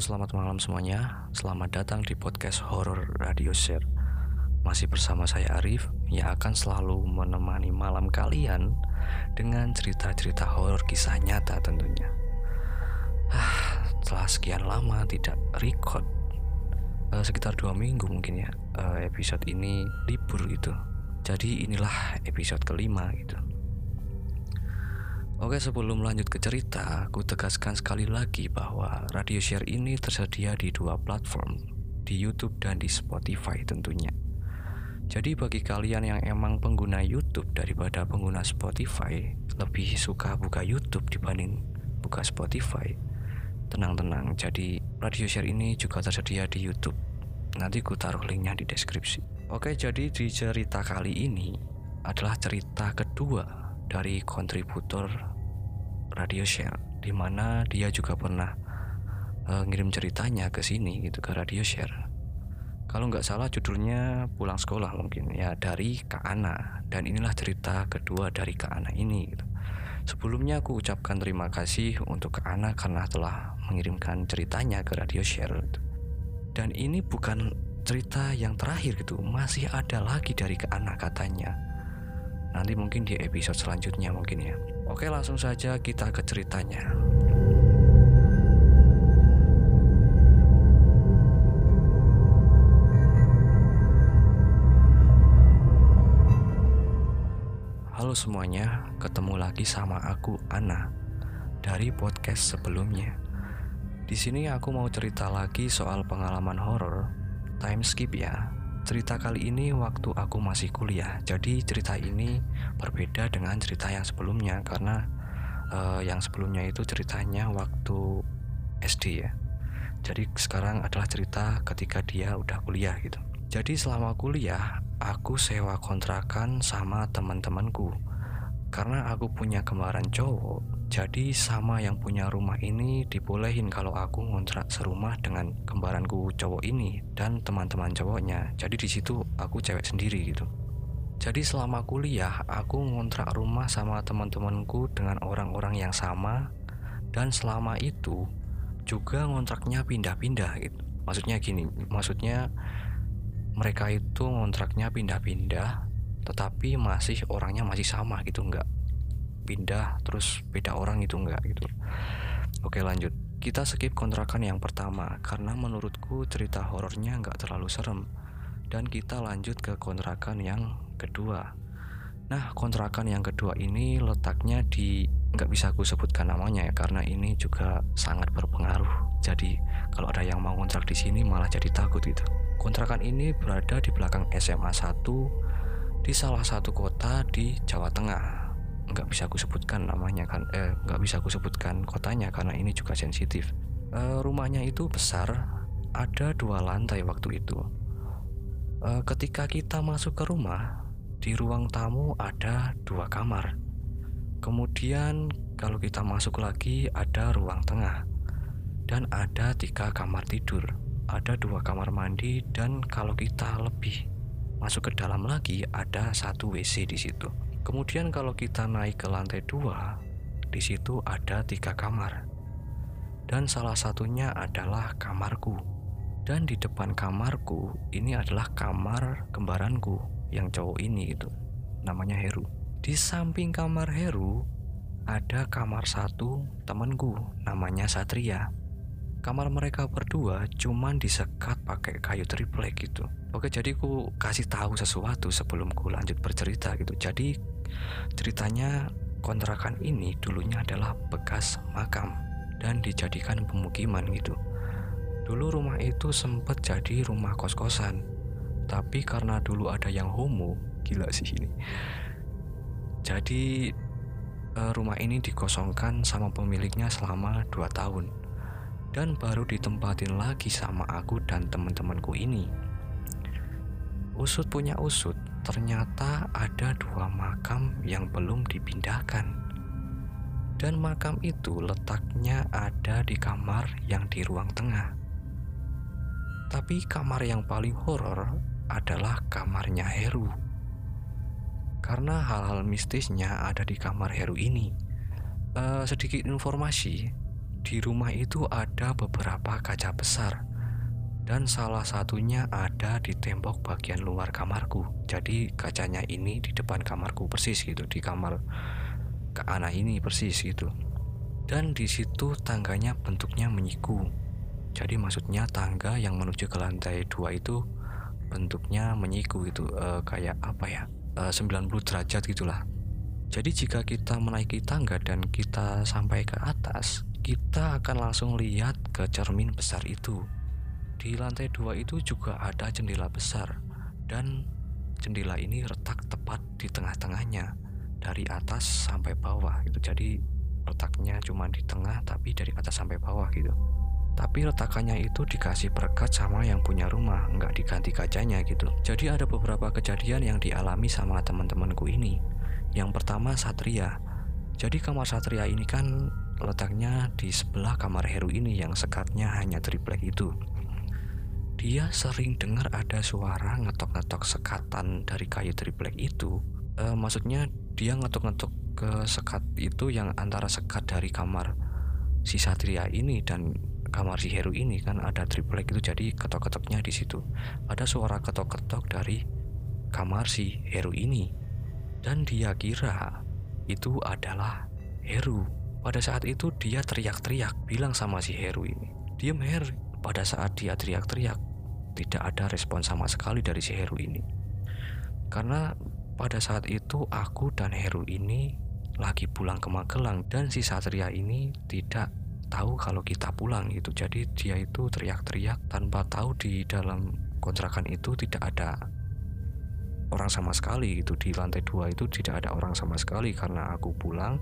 Selamat malam semuanya. Selamat datang di podcast Horror Radio Share. Masih bersama saya Arif yang akan selalu menemani malam kalian dengan cerita-cerita horor kisah nyata tentunya. Ah, setelah sekian lama tidak record, uh, sekitar dua minggu mungkin ya, uh, episode ini libur gitu. Jadi inilah episode kelima gitu. Oke sebelum lanjut ke cerita, aku tegaskan sekali lagi bahwa Radio Share ini tersedia di dua platform, di YouTube dan di Spotify tentunya. Jadi bagi kalian yang emang pengguna YouTube daripada pengguna Spotify, lebih suka buka YouTube dibanding buka Spotify. Tenang-tenang, jadi Radio Share ini juga tersedia di YouTube. Nanti ku taruh linknya di deskripsi. Oke, jadi di cerita kali ini adalah cerita kedua dari kontributor Radio Share di mana dia juga pernah uh, ngirim ceritanya ke sini gitu ke Radio Share. Kalau nggak salah judulnya pulang sekolah mungkin ya dari Kak Ana dan inilah cerita kedua dari Kak Ana ini. Gitu. Sebelumnya aku ucapkan terima kasih untuk Kak Ana karena telah mengirimkan ceritanya ke Radio Share. Gitu. Dan ini bukan cerita yang terakhir gitu, masih ada lagi dari Kak Ana katanya Nanti mungkin di episode selanjutnya mungkin ya. Oke, langsung saja kita ke ceritanya. Halo semuanya, ketemu lagi sama aku Ana dari podcast sebelumnya. Di sini aku mau cerita lagi soal pengalaman horor time skip ya Cerita kali ini waktu aku masih kuliah. Jadi cerita ini berbeda dengan cerita yang sebelumnya karena uh, yang sebelumnya itu ceritanya waktu SD ya. Jadi sekarang adalah cerita ketika dia udah kuliah gitu. Jadi selama kuliah aku sewa kontrakan sama teman-temanku. Karena aku punya kembaran cowok, jadi sama yang punya rumah ini dibolehin kalau aku ngontrak serumah dengan kembaranku cowok ini dan teman-teman cowoknya. Jadi di situ aku cewek sendiri gitu. Jadi selama kuliah aku ngontrak rumah sama teman-temanku dengan orang-orang yang sama dan selama itu juga ngontraknya pindah-pindah gitu. Maksudnya gini, maksudnya mereka itu ngontraknya pindah-pindah tetapi masih orangnya masih sama gitu enggak pindah terus beda orang itu enggak gitu. Oke lanjut. Kita skip kontrakan yang pertama karena menurutku cerita horornya enggak terlalu serem. Dan kita lanjut ke kontrakan yang kedua. Nah kontrakan yang kedua ini letaknya di nggak bisa aku sebutkan namanya ya karena ini juga sangat berpengaruh. Jadi kalau ada yang mau kontrak di sini malah jadi takut gitu. Kontrakan ini berada di belakang SMA 1 di salah satu kota di Jawa Tengah nggak bisa aku sebutkan namanya kan eh nggak bisa aku sebutkan kotanya karena ini juga sensitif. E, rumahnya itu besar ada dua lantai waktu itu. E, ketika kita masuk ke rumah di ruang tamu ada dua kamar. Kemudian kalau kita masuk lagi ada ruang tengah. Dan ada tiga kamar tidur. Ada dua kamar mandi dan kalau kita lebih masuk ke dalam lagi ada satu WC di situ Kemudian kalau kita naik ke lantai dua, di situ ada tiga kamar. Dan salah satunya adalah kamarku. Dan di depan kamarku ini adalah kamar kembaranku yang cowok ini itu. Namanya Heru. Di samping kamar Heru ada kamar satu temanku namanya Satria. Kamar mereka berdua cuman disekat pakai kayu triplek gitu. Oke, jadi ku kasih tahu sesuatu sebelum ku lanjut bercerita gitu. Jadi ceritanya kontrakan ini dulunya adalah bekas makam dan dijadikan pemukiman gitu. Dulu rumah itu sempat jadi rumah kos-kosan. Tapi karena dulu ada yang homo, gila sih ini. Jadi eh, rumah ini dikosongkan sama pemiliknya selama 2 tahun dan baru ditempatin lagi sama aku dan teman-temanku ini. Usut punya usut, ternyata ada dua makam yang belum dipindahkan. Dan makam itu letaknya ada di kamar yang di ruang tengah. Tapi kamar yang paling horor adalah kamarnya Heru. Karena hal-hal mistisnya ada di kamar Heru ini. Uh, sedikit informasi, Di rumah itu ada beberapa kaca besar dan salah satunya ada di tembok bagian luar kamarku. Jadi kacanya ini di depan kamarku persis gitu, di kamar ke anak ini persis gitu. Dan di situ tangganya bentuknya menyiku. Jadi maksudnya tangga yang menuju ke lantai dua itu bentuknya menyiku gitu, e, kayak apa ya? E, 90 derajat gitulah. Jadi jika kita menaiki tangga dan kita sampai ke atas, kita akan langsung lihat ke cermin besar itu. Di lantai dua itu juga ada jendela besar dan jendela ini retak tepat di tengah-tengahnya dari atas sampai bawah gitu. Jadi letaknya cuma di tengah tapi dari atas sampai bawah gitu. Tapi retakannya itu dikasih perekat sama yang punya rumah, nggak diganti kacanya gitu. Jadi ada beberapa kejadian yang dialami sama teman-temanku ini yang pertama Satria. Jadi kamar Satria ini kan letaknya di sebelah kamar Heru ini yang sekatnya hanya triplek itu. Dia sering dengar ada suara ngetok-ngetok sekatan dari kayu triplek itu. E, maksudnya dia ngetok-ngetok ke sekat itu yang antara sekat dari kamar si Satria ini dan kamar si Heru ini kan ada triplek itu jadi ketok-ketoknya di situ. Ada suara ketok-ketok dari kamar si Heru ini dan dia kira itu adalah Heru. Pada saat itu dia teriak-teriak bilang sama si Heru ini, "Diam Her." Pada saat dia teriak-teriak, tidak ada respon sama sekali dari si Heru ini. Karena pada saat itu aku dan Heru ini lagi pulang ke Magelang dan si Satria ini tidak tahu kalau kita pulang gitu. Jadi dia itu teriak-teriak tanpa tahu di dalam kontrakan itu tidak ada orang sama sekali gitu di lantai dua itu tidak ada orang sama sekali karena aku pulang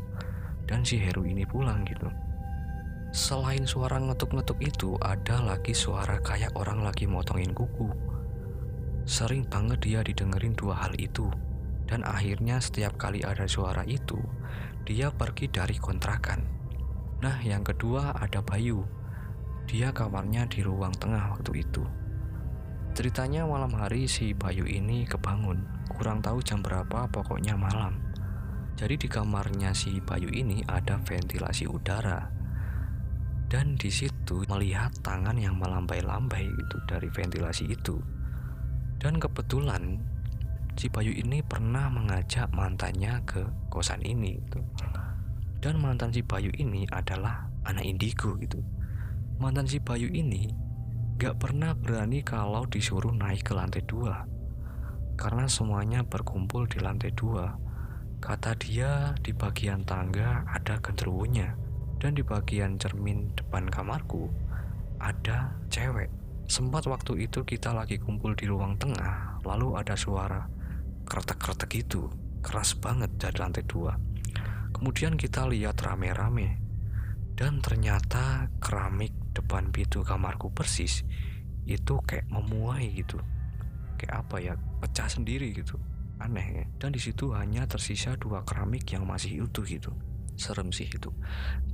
dan si Heru ini pulang gitu. Selain suara ngetuk-ngetuk itu ada lagi suara kayak orang lagi motongin kuku. Sering banget dia didengerin dua hal itu. Dan akhirnya setiap kali ada suara itu dia pergi dari kontrakan. Nah yang kedua ada Bayu. Dia kamarnya di ruang tengah waktu itu. Ceritanya malam hari si Bayu ini kebangun, kurang tahu jam berapa, pokoknya malam. Jadi di kamarnya si Bayu ini ada ventilasi udara. Dan di situ melihat tangan yang melambai-lambai itu dari ventilasi itu. Dan kebetulan si Bayu ini pernah mengajak mantannya ke kosan ini gitu. Dan mantan si Bayu ini adalah anak indigo gitu. Mantan si Bayu ini Gak pernah berani kalau disuruh naik ke lantai dua Karena semuanya berkumpul di lantai dua Kata dia di bagian tangga ada genderuwonya Dan di bagian cermin depan kamarku ada cewek. Sempat waktu itu kita lagi kumpul di ruang tengah Lalu ada suara kretek-kretek itu Keras banget dari lantai dua. Kemudian kita lihat rame-rame Dan ternyata keramik depan pintu kamarku persis itu kayak memuai gitu. Kayak apa ya pecah sendiri gitu aneh ya. Dan di situ hanya tersisa dua keramik yang masih utuh gitu. Serem sih itu.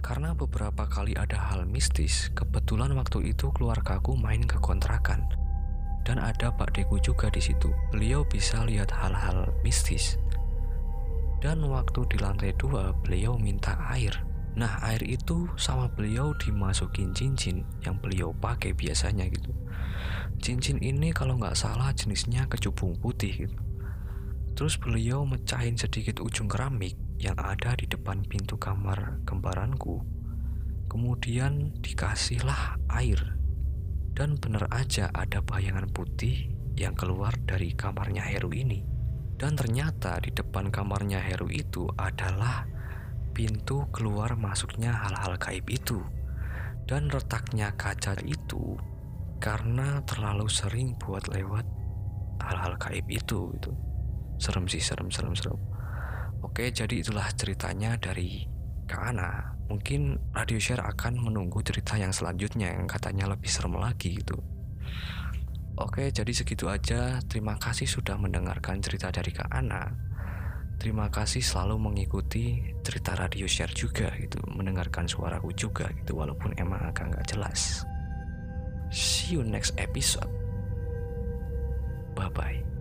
Karena beberapa kali ada hal mistis kebetulan waktu itu keluargaku main ke kontrakan. Dan ada Pak Deku juga di situ. Beliau bisa lihat hal-hal mistis. Dan waktu di lantai dua beliau minta air. Nah air itu sama beliau dimasukin cincin yang beliau pakai biasanya gitu. Cincin ini kalau nggak salah jenisnya kecubung putih gitu. Terus beliau mecahin sedikit ujung keramik yang ada di depan pintu kamar kembaranku. Kemudian dikasihlah air. Dan benar aja ada bayangan putih yang keluar dari kamarnya Heru ini. Dan ternyata di depan kamarnya Heru itu adalah pintu keluar masuknya hal-hal gaib itu dan retaknya kaca itu karena terlalu sering buat lewat hal-hal gaib itu itu serem sih serem serem serem oke jadi itulah ceritanya dari Kak Ana mungkin radio share akan menunggu cerita yang selanjutnya yang katanya lebih serem lagi gitu Oke, jadi segitu aja. Terima kasih sudah mendengarkan cerita dari Kak Ana. Terima kasih selalu mengikuti cerita radio share juga gitu, mendengarkan suaraku juga gitu walaupun emang agak nggak jelas. See you next episode. Bye bye.